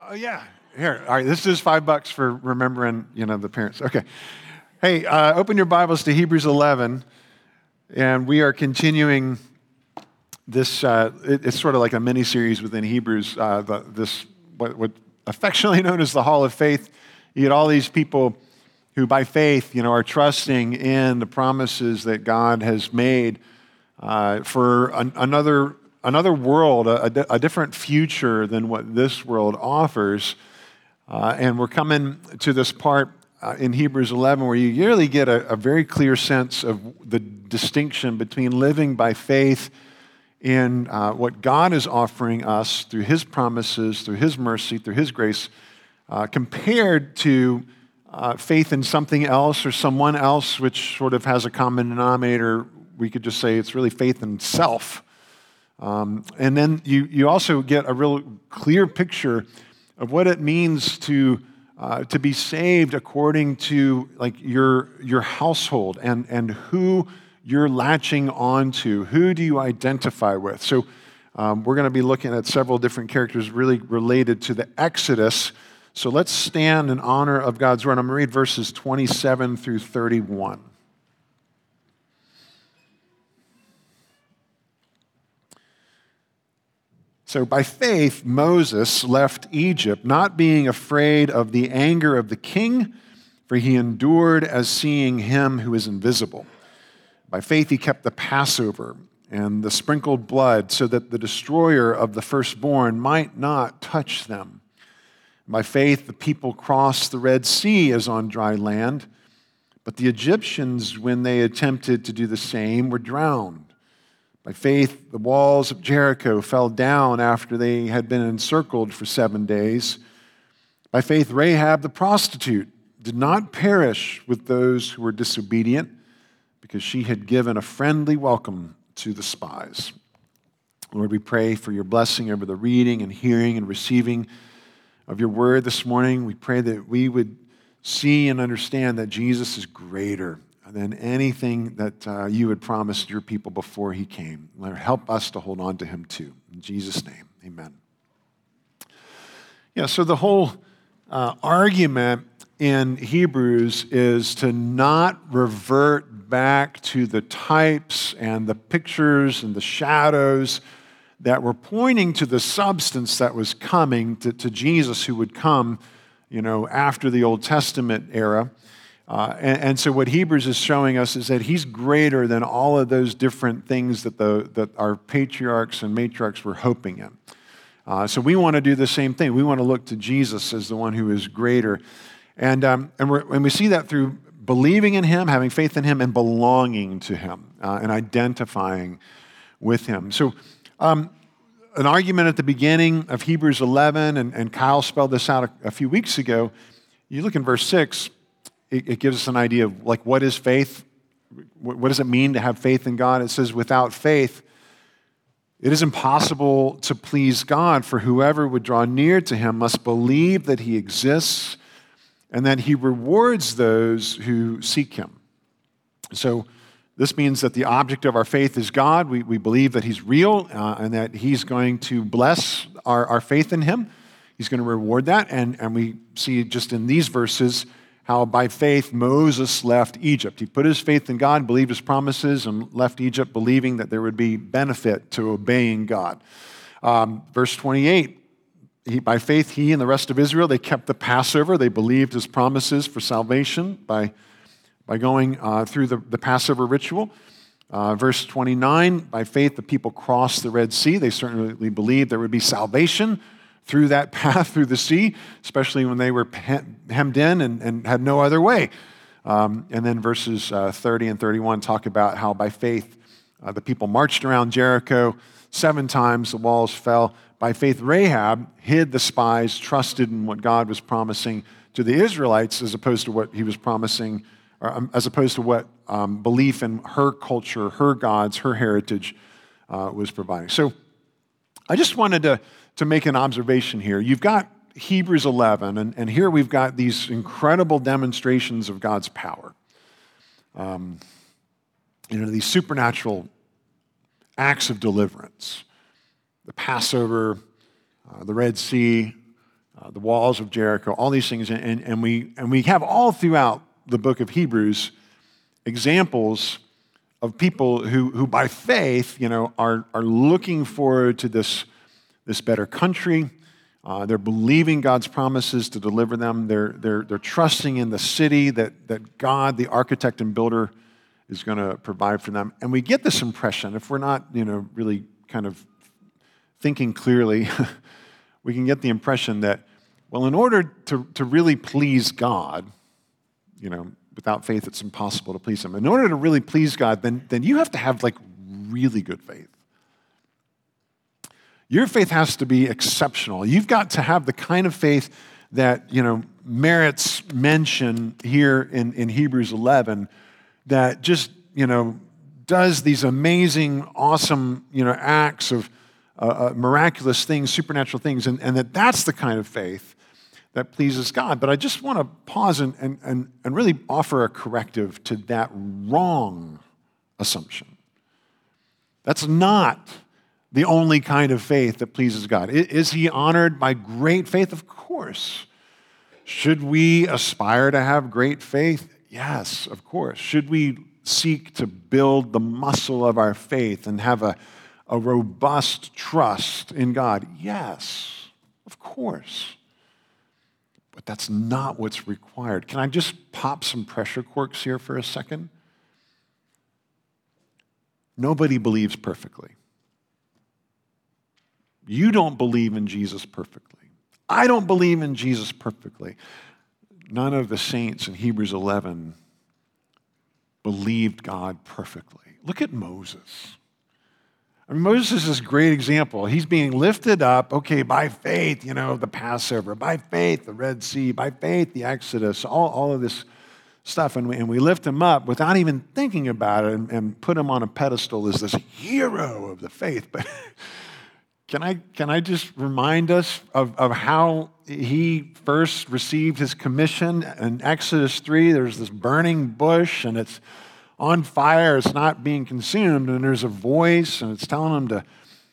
Oh, yeah. Here. All right. This is five bucks for remembering, you know, the parents. Okay. Hey, uh, open your Bibles to Hebrews 11, and we are continuing this. Uh, it, it's sort of like a mini series within Hebrews. Uh, the, this what, what affectionately known as the Hall of Faith. You get all these people who, by faith, you know, are trusting in the promises that God has made uh, for an, another another world, a, a, different future than what this world offers. Uh, and we're coming to this part uh, in Hebrews 11 where you really get a, a, very clear sense of the distinction between living by faith in uh, what God is offering us through His promises, through His mercy, through His grace, uh, compared to uh, faith in something else or someone else, which sort of has a common denominator. We could just say it's really faith in self. Um, and then you, you also get a real clear picture of what it means to, uh, to be saved according to like your, your household and, and who you're latching onto. Who do you identify with? So um, we're going to be looking at several different characters really related to the Exodus. So let's stand in honor of God's word. I'm going to read verses 27 through 31. So, by faith, Moses left Egypt, not being afraid of the anger of the king, for he endured as seeing him who is invisible. By faith, he kept the Passover and the sprinkled blood, so that the destroyer of the firstborn might not touch them. By faith, the people crossed the Red Sea as on dry land, but the Egyptians, when they attempted to do the same, were drowned. By faith, the walls of Jericho fell down after they had been encircled for seven days. By faith, Rahab the prostitute did not perish with those who were disobedient because she had given a friendly welcome to the spies. Lord, we pray for your blessing over the reading and hearing and receiving of your word this morning. We pray that we would see and understand that Jesus is greater than anything that uh, you had promised your people before he came. Lord, help us to hold on to him too. In Jesus' name, amen. Yeah, so the whole uh, argument in Hebrews is to not revert back to the types and the pictures and the shadows that were pointing to the substance that was coming to, to Jesus who would come, you know, after the Old Testament era. Uh, and, and, so, what Hebrews is showing us is that he's greater than all of those different things that, the, that our patriarchs and matriarchs were hoping in. Uh, so, we want to do the same thing. We want to look to Jesus as the one who is greater. And, um, and, and, we see that through believing in him, having faith in him, and belonging to him uh, and identifying with him. So, um, an argument at the beginning of Hebrews 11, and, and Kyle spelled this out a, a few weeks ago. You look in verse 6 it, it gives us an idea of like what is faith? What, does it mean to have faith in God? It says, without faith, it is impossible to please God, for whoever would draw near to him must believe that he exists and that he rewards those who seek him. So, this means that the object of our faith is God. We, we believe that he's real uh, and that he's going to bless our, our faith in him. He's going to reward that. And, and we see just in these verses how by faith Moses left Egypt. He put his faith in God, believed his promises, and left Egypt believing that there would be benefit to obeying God. Um, verse 28 he, by faith, he and the rest of Israel, they kept the Passover. They believed his promises for salvation by, by going uh, through the, the Passover ritual. Uh, verse 29 by faith, the people crossed the Red Sea. They certainly believed there would be salvation through that path through the sea, especially when they were hemmed in and, and had no other way. Um, and then verses uh, 30 and 31 talk about how by faith uh, the people marched around Jericho seven times, the walls fell. By faith, Rahab hid the spies, trusted in what God was promising to the Israelites as opposed to what he was promising, or, um, as opposed to what um, belief in her culture, her gods, her heritage uh, was providing. So I just wanted to to make an observation here. You've got Hebrews 11, and, and here we've got these incredible demonstrations of God's power. Um, you know, these supernatural acts of deliverance the Passover, uh, the Red Sea, uh, the walls of Jericho, all these things. And, and, we, and we have all throughout the book of Hebrews examples of people who, who by faith, you know, are, are looking forward to this, this better country. Uh, they're believing God's promises to deliver them. They're, they're, they're trusting in the city that, that God, the architect and builder, is going to provide for them. And we get this impression, if we're not, you know, really kind of thinking clearly, we can get the impression that, well, in order to, to really please God, you know, without faith it's impossible to please Him. In order to really please God, then, then you have to have like really good faith. Your faith has to be exceptional. You've got to have the kind of faith that, you know, merits mention here in, in Hebrews 11 that just, you know, does these amazing, awesome, you know, acts of uh, uh, miraculous things, supernatural things, and, and that that's the kind of faith that pleases God. But I just want to pause and, and, and, and really offer a corrective to that wrong assumption. That's not the only kind of faith that pleases God. Is he honored by great faith? Of course. Should we aspire to have great faith? Yes, of course. Should we seek to build the muscle of our faith and have a, a robust trust in God? Yes, of course. But that's not what's required. Can I just pop some pressure corks here for a second? Nobody believes perfectly. You don't believe in Jesus perfectly. I don't believe in Jesus perfectly none of the saints in Hebrews 11 believed God perfectly. Look at Moses. I mean, Moses is this great example. He's being lifted up, okay, by faith, you know, the Passover, by faith, the Red Sea, by faith, the Exodus, all, all of this stuff. And we, and we lift him up without even thinking about it and, and put him on a pedestal as this hero of the faith. But can I, can I just remind us of, of how he first received his commission in Exodus 3? There's this burning bush and it's on fire, it's not being consumed, and there's a voice and it's telling him to,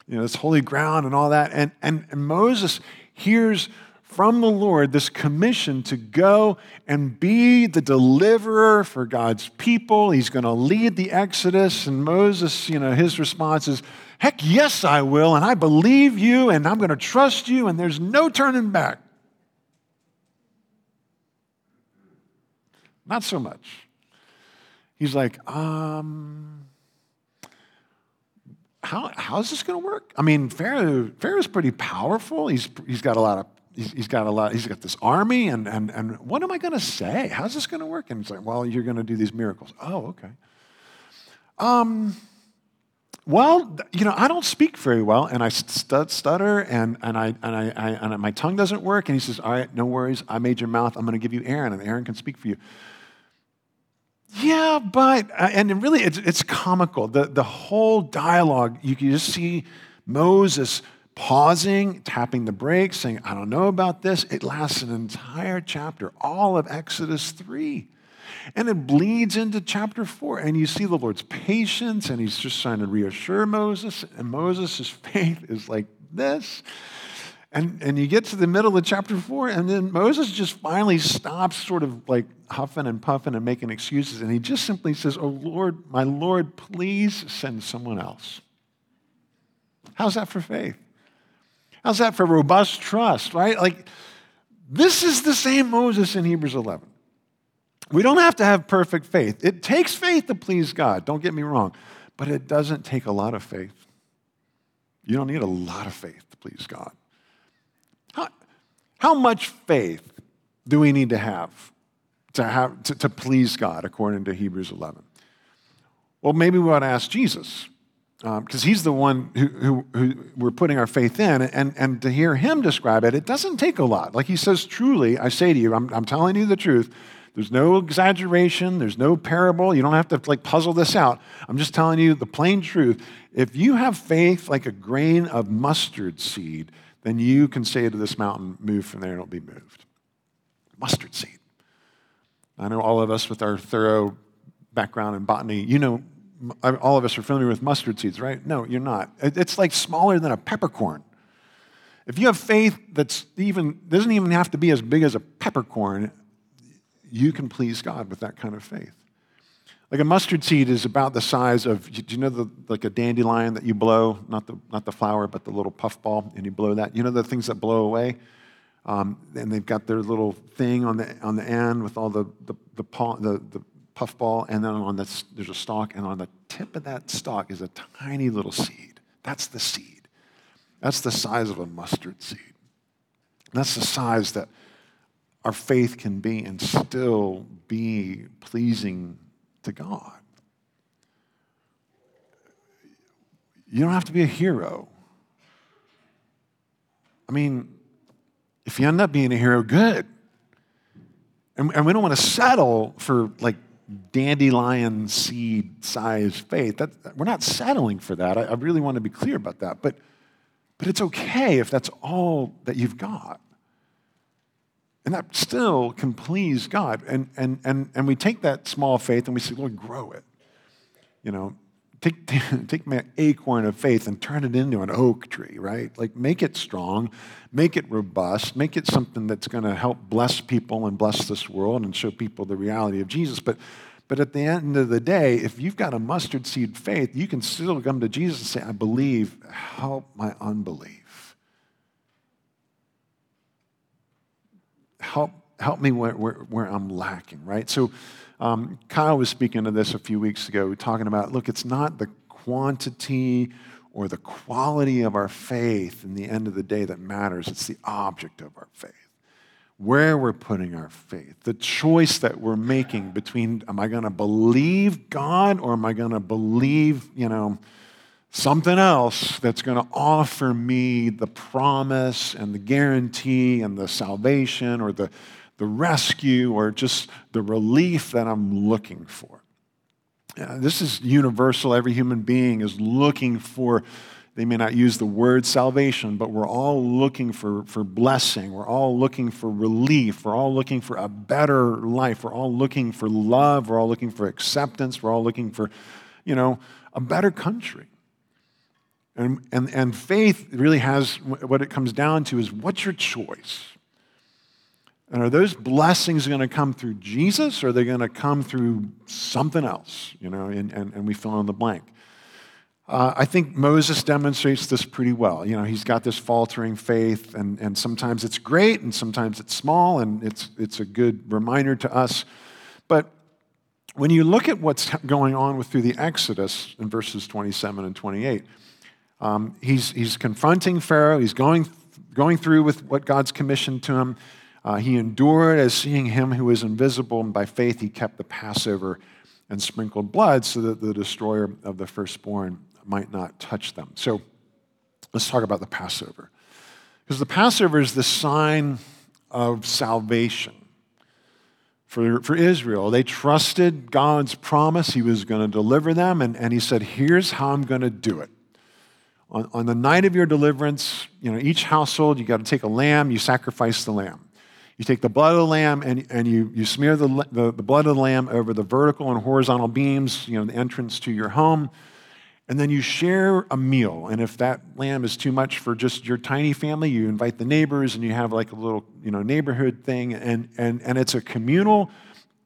you know, it's holy ground and all that. And, and, and Moses hears from the Lord this commission to go and be the deliverer for God's people. He's going to lead the Exodus. And Moses, you know, his response is, Heck, yes, I will. And I believe you and I'm going to trust you, and there's no turning back. Not so much. He's like, um, how, how's this going to work? I mean, Pharaoh, Pharaoh's pretty powerful. He's, he's got a lot of, he's, he's got a lot, he's got this army, and, and, and what am I going to say? How's this going to work? And he's like, well, you're going to do these miracles. Oh, okay. Um, well, you know, I don't speak very well, and I stutter, and, and, I, and, I, I, and my tongue doesn't work. And he says, All right, no worries. I made your mouth. I'm going to give you Aaron, and Aaron can speak for you. Yeah, but, uh, and really, it's, it's comical. The, the whole dialogue, you can just see Moses pausing, tapping the brakes, saying, I don't know about this. It lasts an entire chapter, all of Exodus 3. And it bleeds into chapter four. And you see the Lord's patience, and he's just trying to reassure Moses. And Moses' faith is like this. And, and you get to the middle of chapter four, and then Moses just finally stops, sort of like huffing and puffing and making excuses. And he just simply says, Oh Lord, my Lord, please send someone else. How's that for faith? How's that for robust trust, right? Like, this is the same Moses in Hebrews 11. We don't have to have perfect faith. It takes faith to please God, don't get me wrong, but it doesn't take a lot of faith. You don't need a lot of faith to please God. How, how much faith do we need to have to, have to, to please God, according to Hebrews 11? Well, maybe we ought to ask Jesus, because um, he's the one who, who, who, we're putting our faith in. And, and to hear him describe it, it doesn't take a lot. Like he says, truly, I say to you, I'm, I'm telling you the truth. There's no exaggeration, there's no parable. You don't have to like puzzle this out. I'm just telling you the plain truth. If you have faith like a grain of mustard seed, then you can say to this mountain, move from there and it'll be moved. Mustard seed. I know all of us with our thorough background in botany, you know, all of us are familiar with mustard seeds, right? No, you're not. It's like smaller than a peppercorn. If you have faith that's even doesn't even have to be as big as a peppercorn, you can please God with that kind of faith. Like a mustard seed is about the size of, do you know the, like a dandelion that you blow, not the, not the flower, but the little puffball, and you blow that? You know the things that blow away? Um, and they've got their little thing on the, on the end with all the, the, the, the, the puffball, and then on the, there's a stalk, and on the tip of that stalk is a tiny little seed. That's the seed. That's the size of a mustard seed. That's the size that our faith can be and still be pleasing to God. You don't have to be a hero. I mean, if you end up being a hero, good. And, and we don't want to settle for like dandelion seed size faith. That, we're not settling for that. I, I really want to be clear about that. But, but it's okay if that's all that you've got. And that still can please God. And, and, and, and we take that small faith and we say, Lord, grow it. You know, take, take my acorn of faith and turn it into an oak tree, right? Like make it strong, make it robust, make it something that's going to help bless people and bless this world and show people the reality of Jesus. But, but at the end of the day, if you've got a mustard seed faith, you can still come to Jesus and say, I believe, help my unbelief. Help, help me where, where, where I'm lacking, right? So um, Kyle was speaking of this a few weeks ago, talking about, look, it's not the quantity or the quality of our faith in the end of the day that matters. It's the object of our faith. Where we're putting our faith, the choice that we're making between am I going to believe God or am I going to believe, you know, something else that's going to offer me the promise and the guarantee and the salvation or the, the rescue or just the relief that I'm looking for. Yeah, this is universal. Every human being is looking for, they may not use the word salvation, but we're all looking for, for blessing. We're all looking for relief. We're all looking for a better life. We're all looking for love. We're all looking for acceptance. We're all looking for, you know, a better country. And, and, and faith really has what it comes down to is what's your choice? And are those blessings going to come through Jesus or are they going to come through something else? You know, and, and, and we fill in the blank. Uh, I think Moses demonstrates this pretty well. You know, he's got this faltering faith, and, and sometimes it's great, and sometimes it's small, and it's, it's a good reminder to us. But when you look at what's going on with, through the Exodus in verses 27 and 28, um, he's, he's confronting Pharaoh. He's going, going through with what God's commissioned to him. Uh, he endured as seeing him who is invisible, and by faith he kept the Passover and sprinkled blood so that the destroyer of the firstborn might not touch them. So let's talk about the Passover. Because the Passover is the sign of salvation for, for Israel. They trusted God's promise. He was going to deliver them, and, and he said, Here's how I'm going to do it on, on the night of your deliverance, you know, each household, you got to take a lamb, you sacrifice the lamb. You take the blood of the lamb and, and you, you smear the, the, the blood of the lamb over the vertical and horizontal beams, you know, the entrance to your home. And then you share a meal. And if that lamb is too much for just your tiny family, you invite the neighbors and you have like a little, you know, neighborhood thing. And, and, and it's a communal,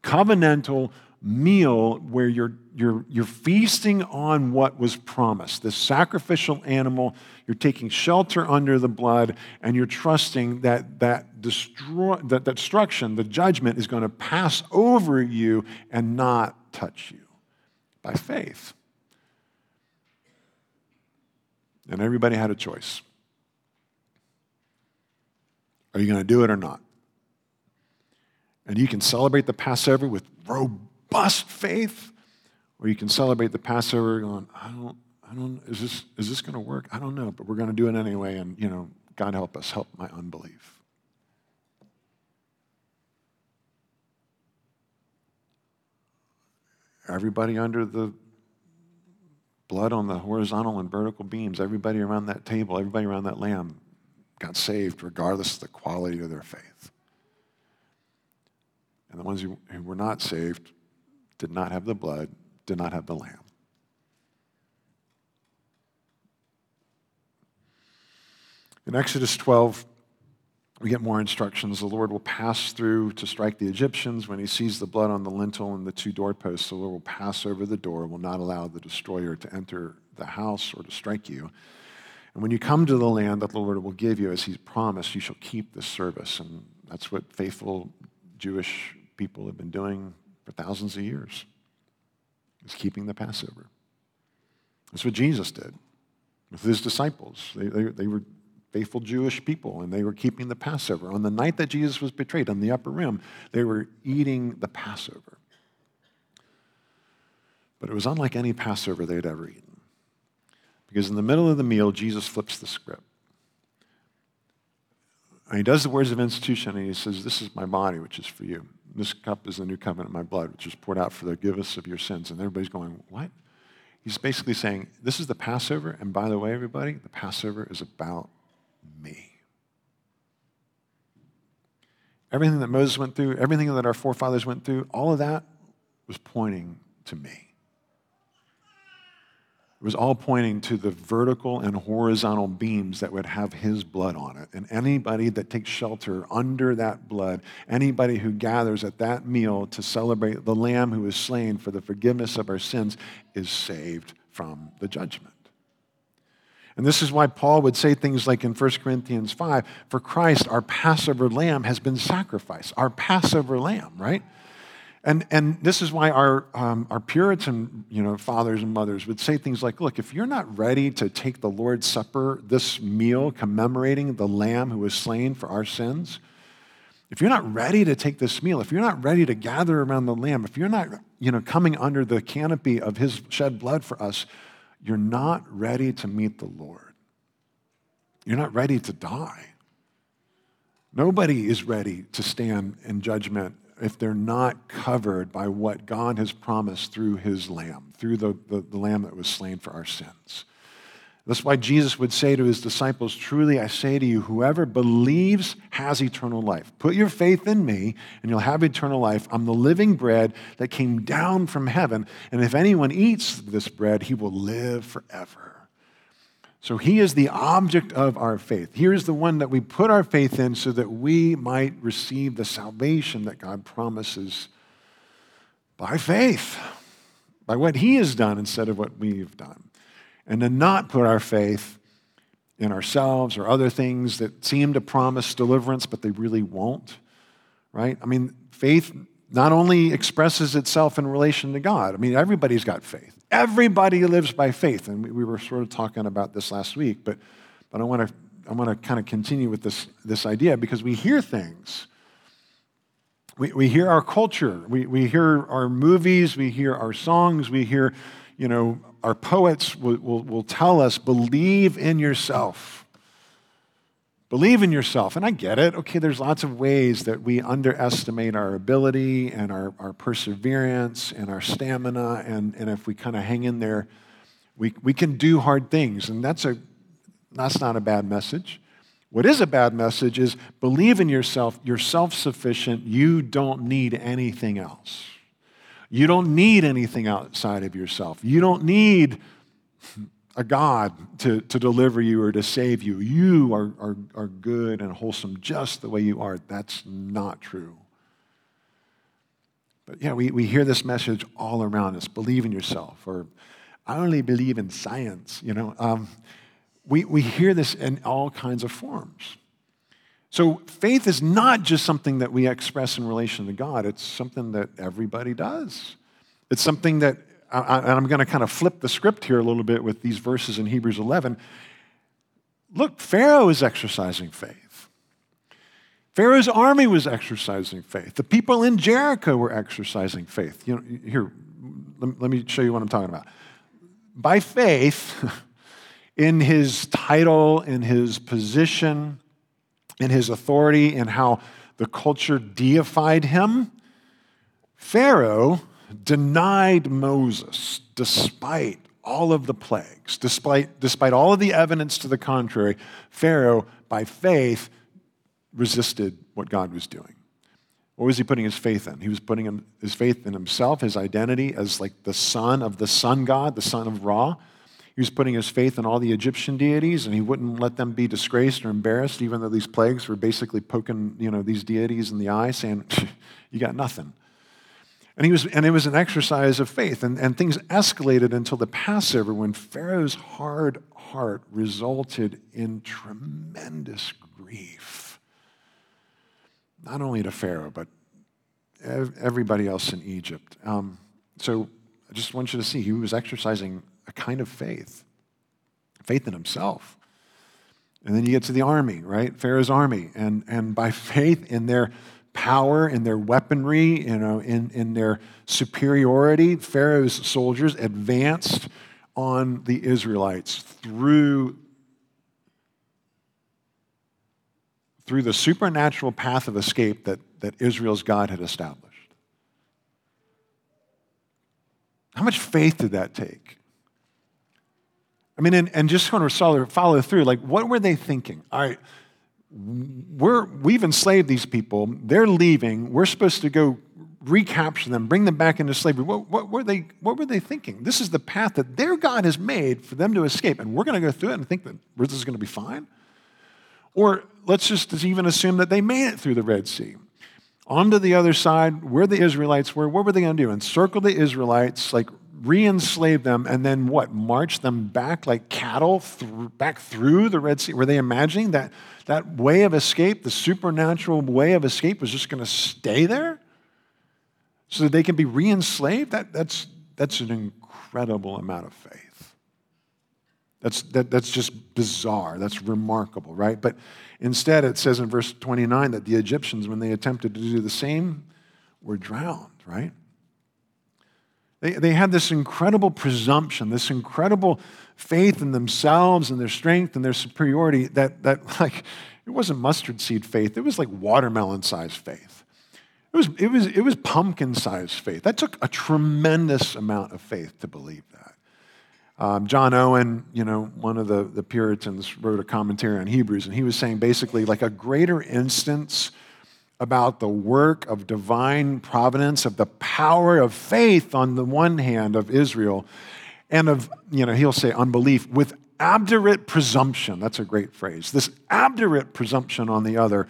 covenantal meal where you're, you're, you're feasting on what was promised this sacrificial animal. You're taking shelter under the blood, and you're trusting that that, destroy, that, that destruction, the judgment, is going to pass over you and not touch you by faith. And everybody had a choice. Are you going to do it or not? And you can celebrate the Passover with robust robust faith, or you can celebrate the Passover going, I don't, I don't, is this, is this going to work? I don't know, but we're going to do it anyway, and, you know, God help us, help my unbelief. Everybody under the blood on the horizontal and vertical beams, everybody around that table, everybody around that lamb got saved regardless of the quality of their faith. And the ones who, who were not saved did not have the blood, did not have the lamb. In Exodus 12, we get more instructions. The Lord will pass through to strike the Egyptians. When he sees the blood on the lintel and the two doorposts, the Lord will pass over the door, will not allow the destroyer to enter the house or to strike you. And when you come to the land that the Lord will give you, as he's promised, you shall keep this service. And that's what faithful Jewish people have been doing for thousands of years, is keeping the Passover. That's what Jesus did with his disciples. They, they, they were faithful Jewish people, and they were keeping the Passover. On the night that Jesus was betrayed, on the upper room, they were eating the Passover. But it was unlike any Passover they'd ever eaten. Because in the middle of the meal, Jesus flips the script. And he does the words of institution, and he says, This is my body, which is for you. This cup is the new covenant, my blood, which is poured out for the forgiveness of your sins. And everybody's going, What? He's basically saying, This is the Passover, and by the way, everybody, the Passover is about me. Everything that Moses went through, everything that our forefathers went through, all of that was pointing to me. It was all pointing to the vertical and horizontal beams that would have his blood on it. And anybody that takes shelter under that blood, anybody who gathers at that meal to celebrate the Lamb who was slain for the forgiveness of our sins, is saved from the judgment. And this is why Paul would say things like in 1 Corinthians 5 For Christ, our Passover lamb, has been sacrificed. Our Passover lamb, right? And, and this is why our, um, our Puritan you know, fathers and mothers would say things like, look, if you're not ready to take the Lord's Supper, this meal commemorating the Lamb who was slain for our sins, if you're not ready to take this meal, if you're not ready to gather around the Lamb, if you're not you know, coming under the canopy of his shed blood for us, you're not ready to meet the Lord. You're not ready to die. Nobody is ready to stand in judgment if they're not covered by what God has promised through his lamb, through the, the, the, lamb that was slain for our sins. That's why Jesus would say to his disciples, Truly I say to you, whoever believes has eternal life. Put your faith in me, and you'll have eternal life. I'm the living bread that came down from heaven, and if anyone eats this bread, he will live forever. So he is the object of our faith. Here's the one that we put our faith in so that we might receive the salvation that God promises by faith, by what he has done instead of what we've done. And to not put our faith in ourselves or other things that seem to promise deliverance, but they really won't, right? I mean, faith not only expresses itself in relation to God, I mean, everybody's got faith. Everybody lives by faith. And we, we were sort of talking about this last week, but, but I want to I want to kind of continue with this, this idea because we hear things. We, we hear our culture. We, we hear our movies. We hear our songs. We hear, you know, our poets will, will, will tell us believe in yourself. Believe in yourself. And I get it. Okay, there's lots of ways that we underestimate our ability and our, our perseverance and our stamina. And, and if we kind of hang in there, we, we can do hard things. And that's, a, that's not a bad message. What is a bad message is believe in yourself. You're self sufficient. You don't need anything else. You don't need anything outside of yourself. You don't need a God to, to deliver you or to save you. You are, are, are good and wholesome just the way you are. That's not true. But yeah, we, we hear this message all around us believe in yourself, or I only believe in science. You know, um, we, we hear this in all kinds of forms. So faith is not just something that we express in relation to God, it's something that everybody does. It's something that and I'm going to kind of flip the script here a little bit with these verses in Hebrews 11. Look, Pharaoh is exercising faith. Pharaoh's army was exercising faith. The people in Jericho were exercising faith. You know, here, let me show you what I'm talking about. By faith, in his title, in his position, in his authority, in how the culture deified him, Pharaoh denied Moses despite all of the plagues, despite, despite all of the evidence to the contrary. Pharaoh, by faith, resisted what God was doing. What was he putting his faith in? He was putting his faith in himself, his identity as like the son of the sun god, the son of Ra. He was putting his faith in all the Egyptian deities, and he wouldn't let them be disgraced or embarrassed, even though these plagues were basically poking you know, these deities in the eye, saying, You got nothing. And, he was, and it was an exercise of faith. And, and things escalated until the Passover when Pharaoh's hard heart resulted in tremendous grief. Not only to Pharaoh, but everybody else in Egypt. Um, so I just want you to see he was exercising a kind of faith, faith in himself. And then you get to the army, right? Pharaoh's army. And, and by faith in their power, in their weaponry, you know, in, in their superiority, Pharaoh's soldiers advanced on the Israelites through, through the supernatural path of escape that, that Israel's God had established. How much faith did that take? I mean, and, and just kind of follow, follow through, like, what were they thinking? All right, we're, we've enslaved these people. They're leaving. We're supposed to go recapture them, bring them back into slavery. What, what, were they, what were they thinking? This is the path that their God has made for them to escape, and we're going to go through it and think that this is going to be fine? Or let's just even assume that they made it through the Red Sea. Onto the other side, where the Israelites were, what were they going to do? Encircle the Israelites, like re enslave them, and then what? March them back like cattle th- back through the Red Sea? Were they imagining that that way of escape, the supernatural way of escape, was just going to stay there so that they can be re enslaved? That, that's, that's an incredible amount of faith. That's, that, that's just bizarre. That's remarkable, right? But instead, it says in verse 29 that the Egyptians, when they attempted to do the same, were drowned, right? They, they had this incredible presumption, this incredible faith in themselves and their strength and their superiority that, that like, it wasn't mustard seed faith, it was like watermelon sized faith. It was, it, was, it was pumpkin sized faith. That took a tremendous amount of faith to believe that. Um, John Owen, you know, one of the, the Puritans, wrote a commentary on Hebrews, and he was saying basically like a greater instance about the work of divine providence, of the power of faith on the one hand of Israel, and of, you know, he'll say unbelief with obdurate presumption. That's a great phrase. This obdurate presumption on the other.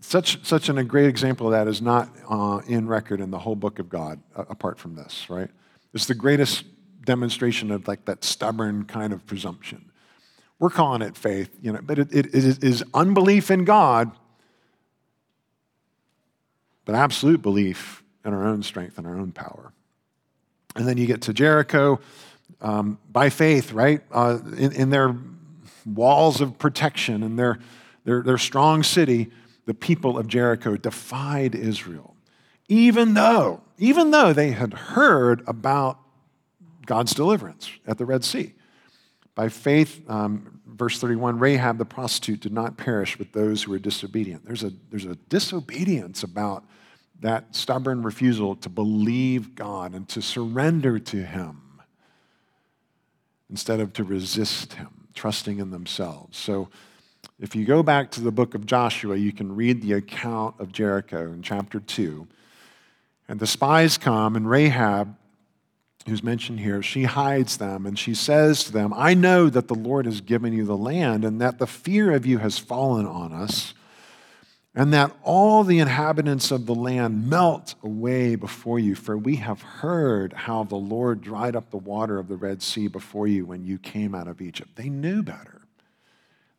Such, such an, a great example of that is not uh, in record in the whole book of God, uh, apart from this, right? It's the greatest demonstration of like that stubborn kind of presumption. We're calling it faith, you know, but it, it, it is unbelief in God but absolute belief in our own strength and our own power. And then you get to Jericho um, by faith, right? Uh, in, in, their walls of protection and their, their, their strong city, the people of Jericho defied Israel, even though, even though they had heard about God's deliverance at the Red Sea. By faith, um, verse 31, Rahab the prostitute did not perish with those who were disobedient. There's a, there's a disobedience about that stubborn refusal to believe God and to surrender to Him instead of to resist Him, trusting in themselves. So, if you go back to the book of Joshua, you can read the account of Jericho in chapter 2. And the spies come, and Rahab, who's mentioned here, she hides them and she says to them, I know that the Lord has given you the land and that the fear of you has fallen on us and that all the inhabitants of the land melt away before you. For we have heard how the Lord dried up the water of the Red Sea before you when you came out of Egypt. They knew better.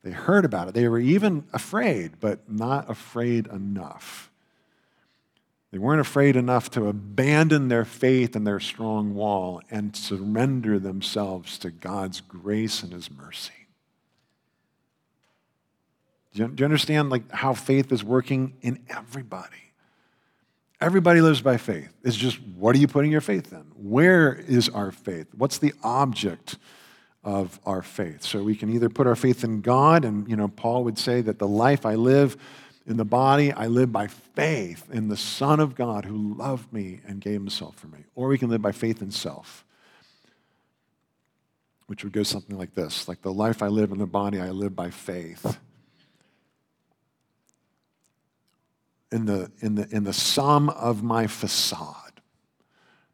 They heard about it. They were even afraid, but not afraid enough. They weren't afraid enough to abandon their faith and their strong wall and surrender themselves to God's grace and His mercy. Do you, do you understand like how faith is working in everybody? Everybody lives by faith. It's just what are you putting your faith in? Where is our faith? What's the object of our faith? So we can either put our faith in God, and you know, Paul would say that the life I live in the body, I live by faith in the Son of God who loved me and gave himself for me. Or we can live by faith in self, which would go something like this like the life I live in the body, I live by faith in the, in the, in the sum of my facade.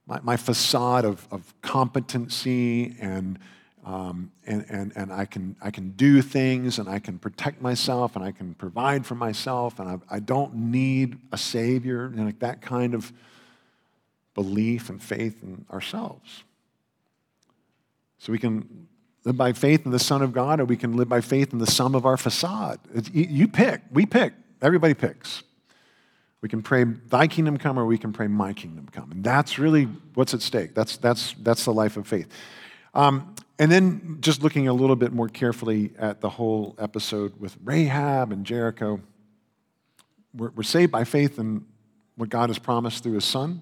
My, my facade of, of competency and Um, and and, and I, can, I can do things and I can protect myself and I can provide for myself and I, I don't need a Savior, and like that kind of belief and faith in ourselves. So we can live by faith in the Son of God or we can live by faith in the sum of our facade. It's, you pick, we pick, everybody picks. We can pray, Thy kingdom come, or we can pray, My kingdom come. And that's really what's at stake. That's, that's, that's the life of faith. Um, and then just looking a little bit more carefully at the whole episode with Rahab and Jericho, we're, we're saved by faith in what God has promised through His Son.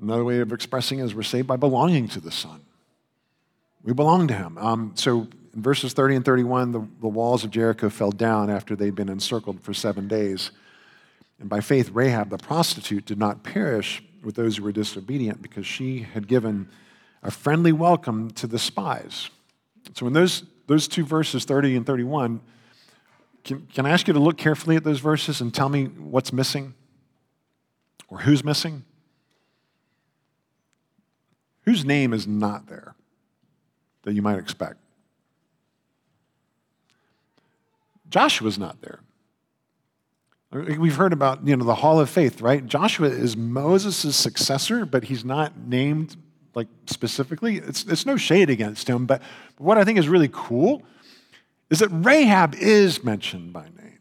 Another way of expressing it is we're saved by belonging to the Son. We belong to Him. Um, so in verses 30 and 31, the, the walls of Jericho fell down after they'd been encircled for seven days. And by faith, Rahab the prostitute did not perish with those who were disobedient because she had given a friendly welcome to the spies. So, in those, those two verses, 30 and 31, can, can I ask you to look carefully at those verses and tell me what's missing or who's missing? Whose name is not there that you might expect? Joshua's not there. We've heard about you know the Hall of Faith, right? Joshua is Moses' successor, but he's not named like specifically. It's, it's no shade against him, but, what I think is really cool is that Rahab is mentioned by name.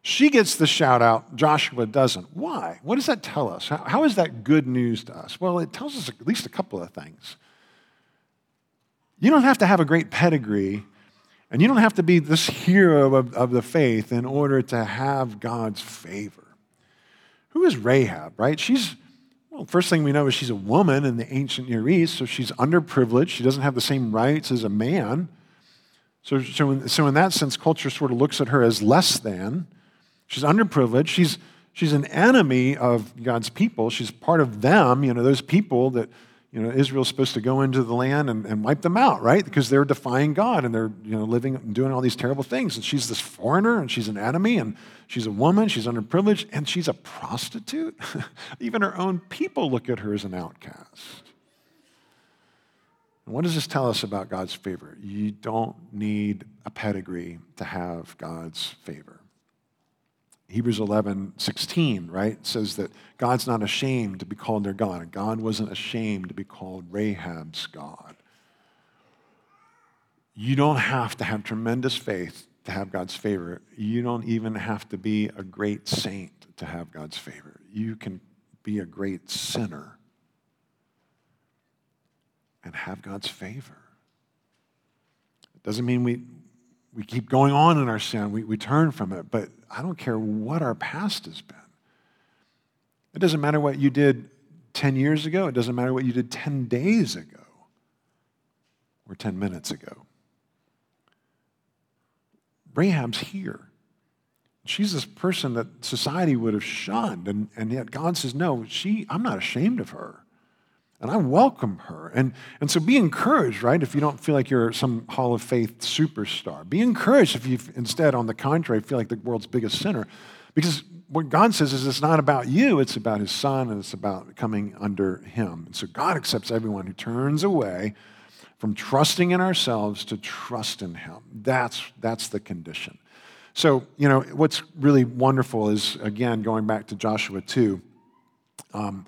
She gets the shout out, Joshua doesn't. Why? What does that tell us? How, how is that good news to us? Well, it tells us at least a couple of things. You don't have to have a great pedigree and you don't have to be this hero of, of the faith in order to have God's favor. Who is Rahab, right? She's, well, first thing we know is she's a woman in the ancient Near East, so she's underprivileged. She doesn't have the same rights as a man. So, so, in, so in that sense, culture sort of looks at her as less than. She's underprivileged. She's, she's an enemy of God's people. She's part of them, you know, those people that you know, Israel's supposed to go into the land and, and wipe them out, right? Because they're defying God and they're, you know, living and doing all these terrible things. And she's this foreigner and she's an enemy and she's a woman, she's underprivileged, and she's a prostitute. Even her own people look at her as an outcast. And what does this tell us about God's favor? You don't need a pedigree to have God's favor. Hebrews 11, 16, right, says that God's not ashamed to be called their God. God wasn't ashamed to be called Rahab's God. You don't have to have tremendous faith to have God's favor. You don't even have to be a great saint to have God's favor. You can be a great sinner and have God's favor. It doesn't mean we, we keep going on in our sin, we, we turn from it, but I don't care what our past has been. It doesn't matter what you did 10 years ago, it doesn't matter what you did 10 days ago or 10 minutes ago. Rahab's here. She's this person that society would have shunned, and, and yet God says, No, she, I'm not ashamed of her. And I welcome her. And, and so be encouraged, right? If you don't feel like you're some Hall of Faith superstar, be encouraged if you instead, on the contrary, feel like the world's biggest sinner. Because what God says is it's not about you, it's about his son, and it's about coming under him. And so God accepts everyone who turns away from trusting in ourselves to trust in him. That's, that's the condition. So, you know, what's really wonderful is, again, going back to Joshua 2. Um,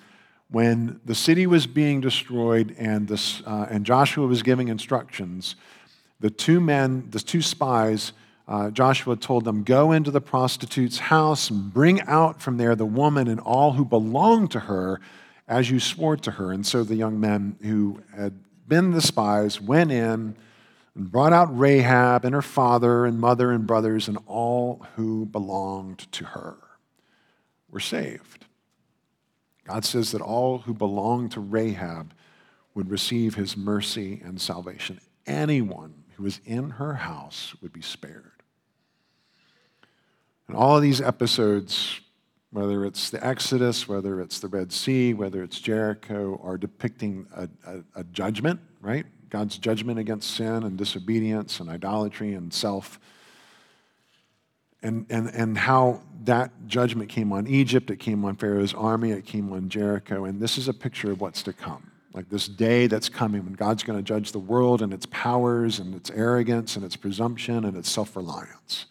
when the city was being destroyed and, this, uh, and Joshua was giving instructions, the two men, the two spies, uh, Joshua told them, Go into the prostitute's house and bring out from there the woman and all who belong to her as you swore to her. And so the young men who had been the spies went in and brought out Rahab and her father and mother and brothers and all who belonged to her were saved. God says that all who belong to Rahab would receive his mercy and salvation. Anyone who was in her house would be spared. And all of these episodes, whether it's the Exodus, whether it's the Red Sea, whether it's Jericho, are depicting a, a, a judgment, right? God's judgment against sin and disobedience and idolatry and self and, and, and how that judgment came on Egypt, it came on Pharaoh's army, it came on Jericho, and this is a picture of what's to come. like this day that's coming when God's going to judge the world and its powers and its arrogance and its presumption and its self reliance.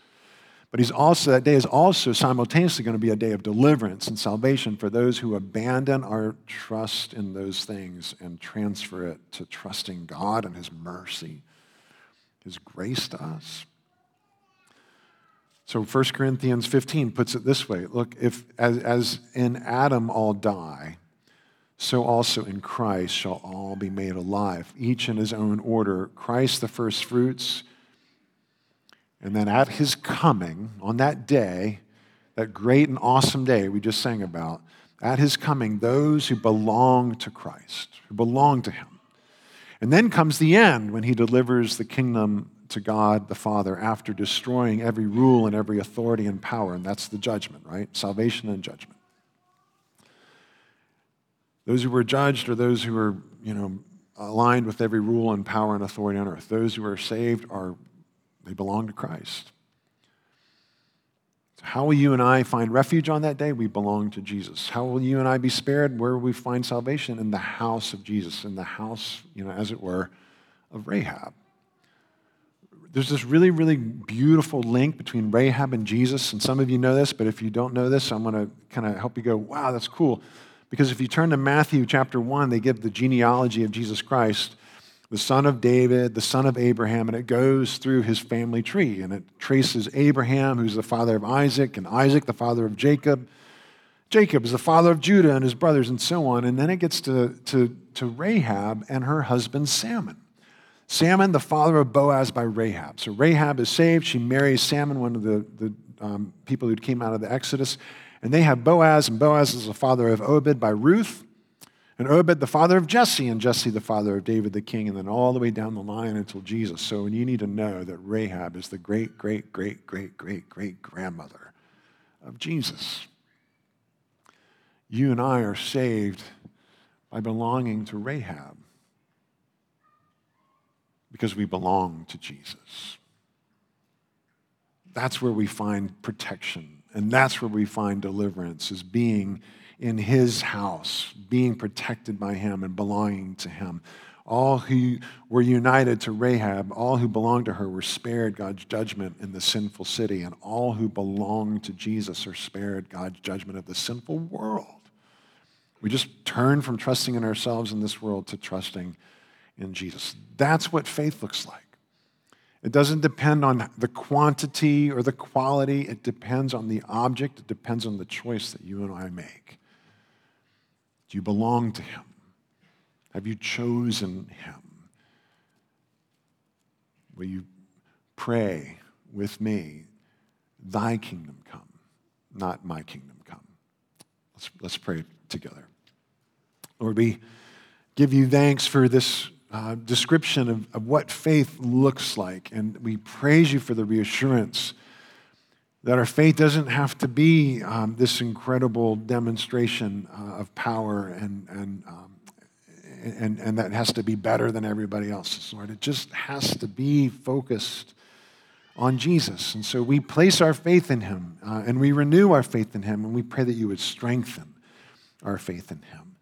But he's also, that day is also simultaneously going to be a day of deliverance and salvation for those who abandon our trust in those things and transfer it to trusting God and his mercy, his grace to us. So 1 Corinthians 15 puts it this way look, if as, as in Adam all die, so also in Christ shall all be made alive, each in his own order. Christ the first fruits and then at his coming, on that day, that great and awesome day we just sang about, at his coming, those who belong to Christ, who belong to him. And then comes the end when he delivers the kingdom to God the Father after destroying every rule and every authority and power. And that's the judgment, right? Salvation and judgment. Those who were judged are those who are, you know, aligned with every rule and power and authority on earth. Those who are saved are they belong to Christ. So how will you and I find refuge on that day? We belong to Jesus. How will you and I be spared? Where will we find salvation? In the house of Jesus, in the house, you know, as it were, of Rahab. There's this really, really beautiful link between Rahab and Jesus, and some of you know this, but if you don't know this, I'm going to kind of help you go, wow, that's cool. Because if you turn to Matthew chapter 1, they give the genealogy of Jesus Christ the son of David, the son of Abraham, and it goes through his family tree. And it traces Abraham, who's the father of Isaac, and Isaac, the father of Jacob. Jacob is the father of Judah and his brothers, and so on. And then it gets to, to, to Rahab and her husband Salmon. Salmon, the father of Boaz by Rahab. So Rahab is saved. She marries Salmon, one of the, the um, people who came out of the Exodus. And they have Boaz, and Boaz is the father of Obed by Ruth and Obed, the father of Jesse, and Jesse, the father of David the king, and then all the way down the line until Jesus. So you need to know that Rahab is the great, great, great, great, great, great grandmother of Jesus. You and I are saved by belonging to Rahab because we belong to Jesus. That's where we find protection, and that's where we find deliverance, is being in his house, being protected by him and belonging to him. All who were united to Rahab, all who belonged to her, were spared God's judgment in the sinful city, and all who belong to Jesus are spared God's judgment of the sinful world. We just turn from trusting in ourselves in this world to trusting in Jesus. That's what faith looks like. It doesn't depend on the quantity or the quality, it depends on the object, it depends on the choice that you and I make. Do you belong to Him? Have you chosen Him? Will you pray with me, Thy kingdom come, not my kingdom come? Let's, let's pray together. Lord, we give you thanks for this uh, description of, of what faith looks like, and we praise you for the reassurance that our faith doesn't have to be um, this incredible demonstration uh, of power and, and, um, and, and that has to be better than everybody else's, Lord. It just has to be focused on Jesus. And so we place our faith in him uh, and we renew our faith in him and we pray that you would strengthen our faith in him.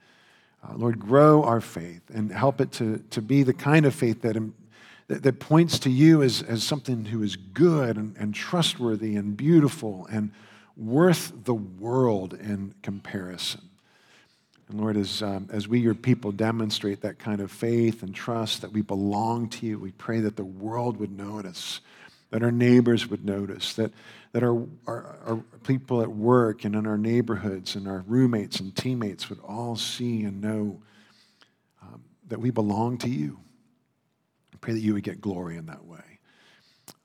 Uh, Lord, grow our faith and help it to, to be the kind of faith that that, that points to you as, as something who is good and, and trustworthy and beautiful and worth the world in comparison. And Lord, as, um, as we, your people, demonstrate that kind of faith and trust that we belong to you, we pray that the world would notice, that our neighbors would notice, that, that our, our, our people at work and in our neighborhoods and our roommates and teammates would all see and know um, that we belong to you pray that you would get glory in that way.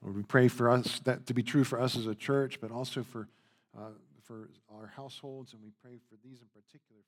Lord, we pray for us that to be true for us as a church, but also for, uh, for our households, and we pray for these in particular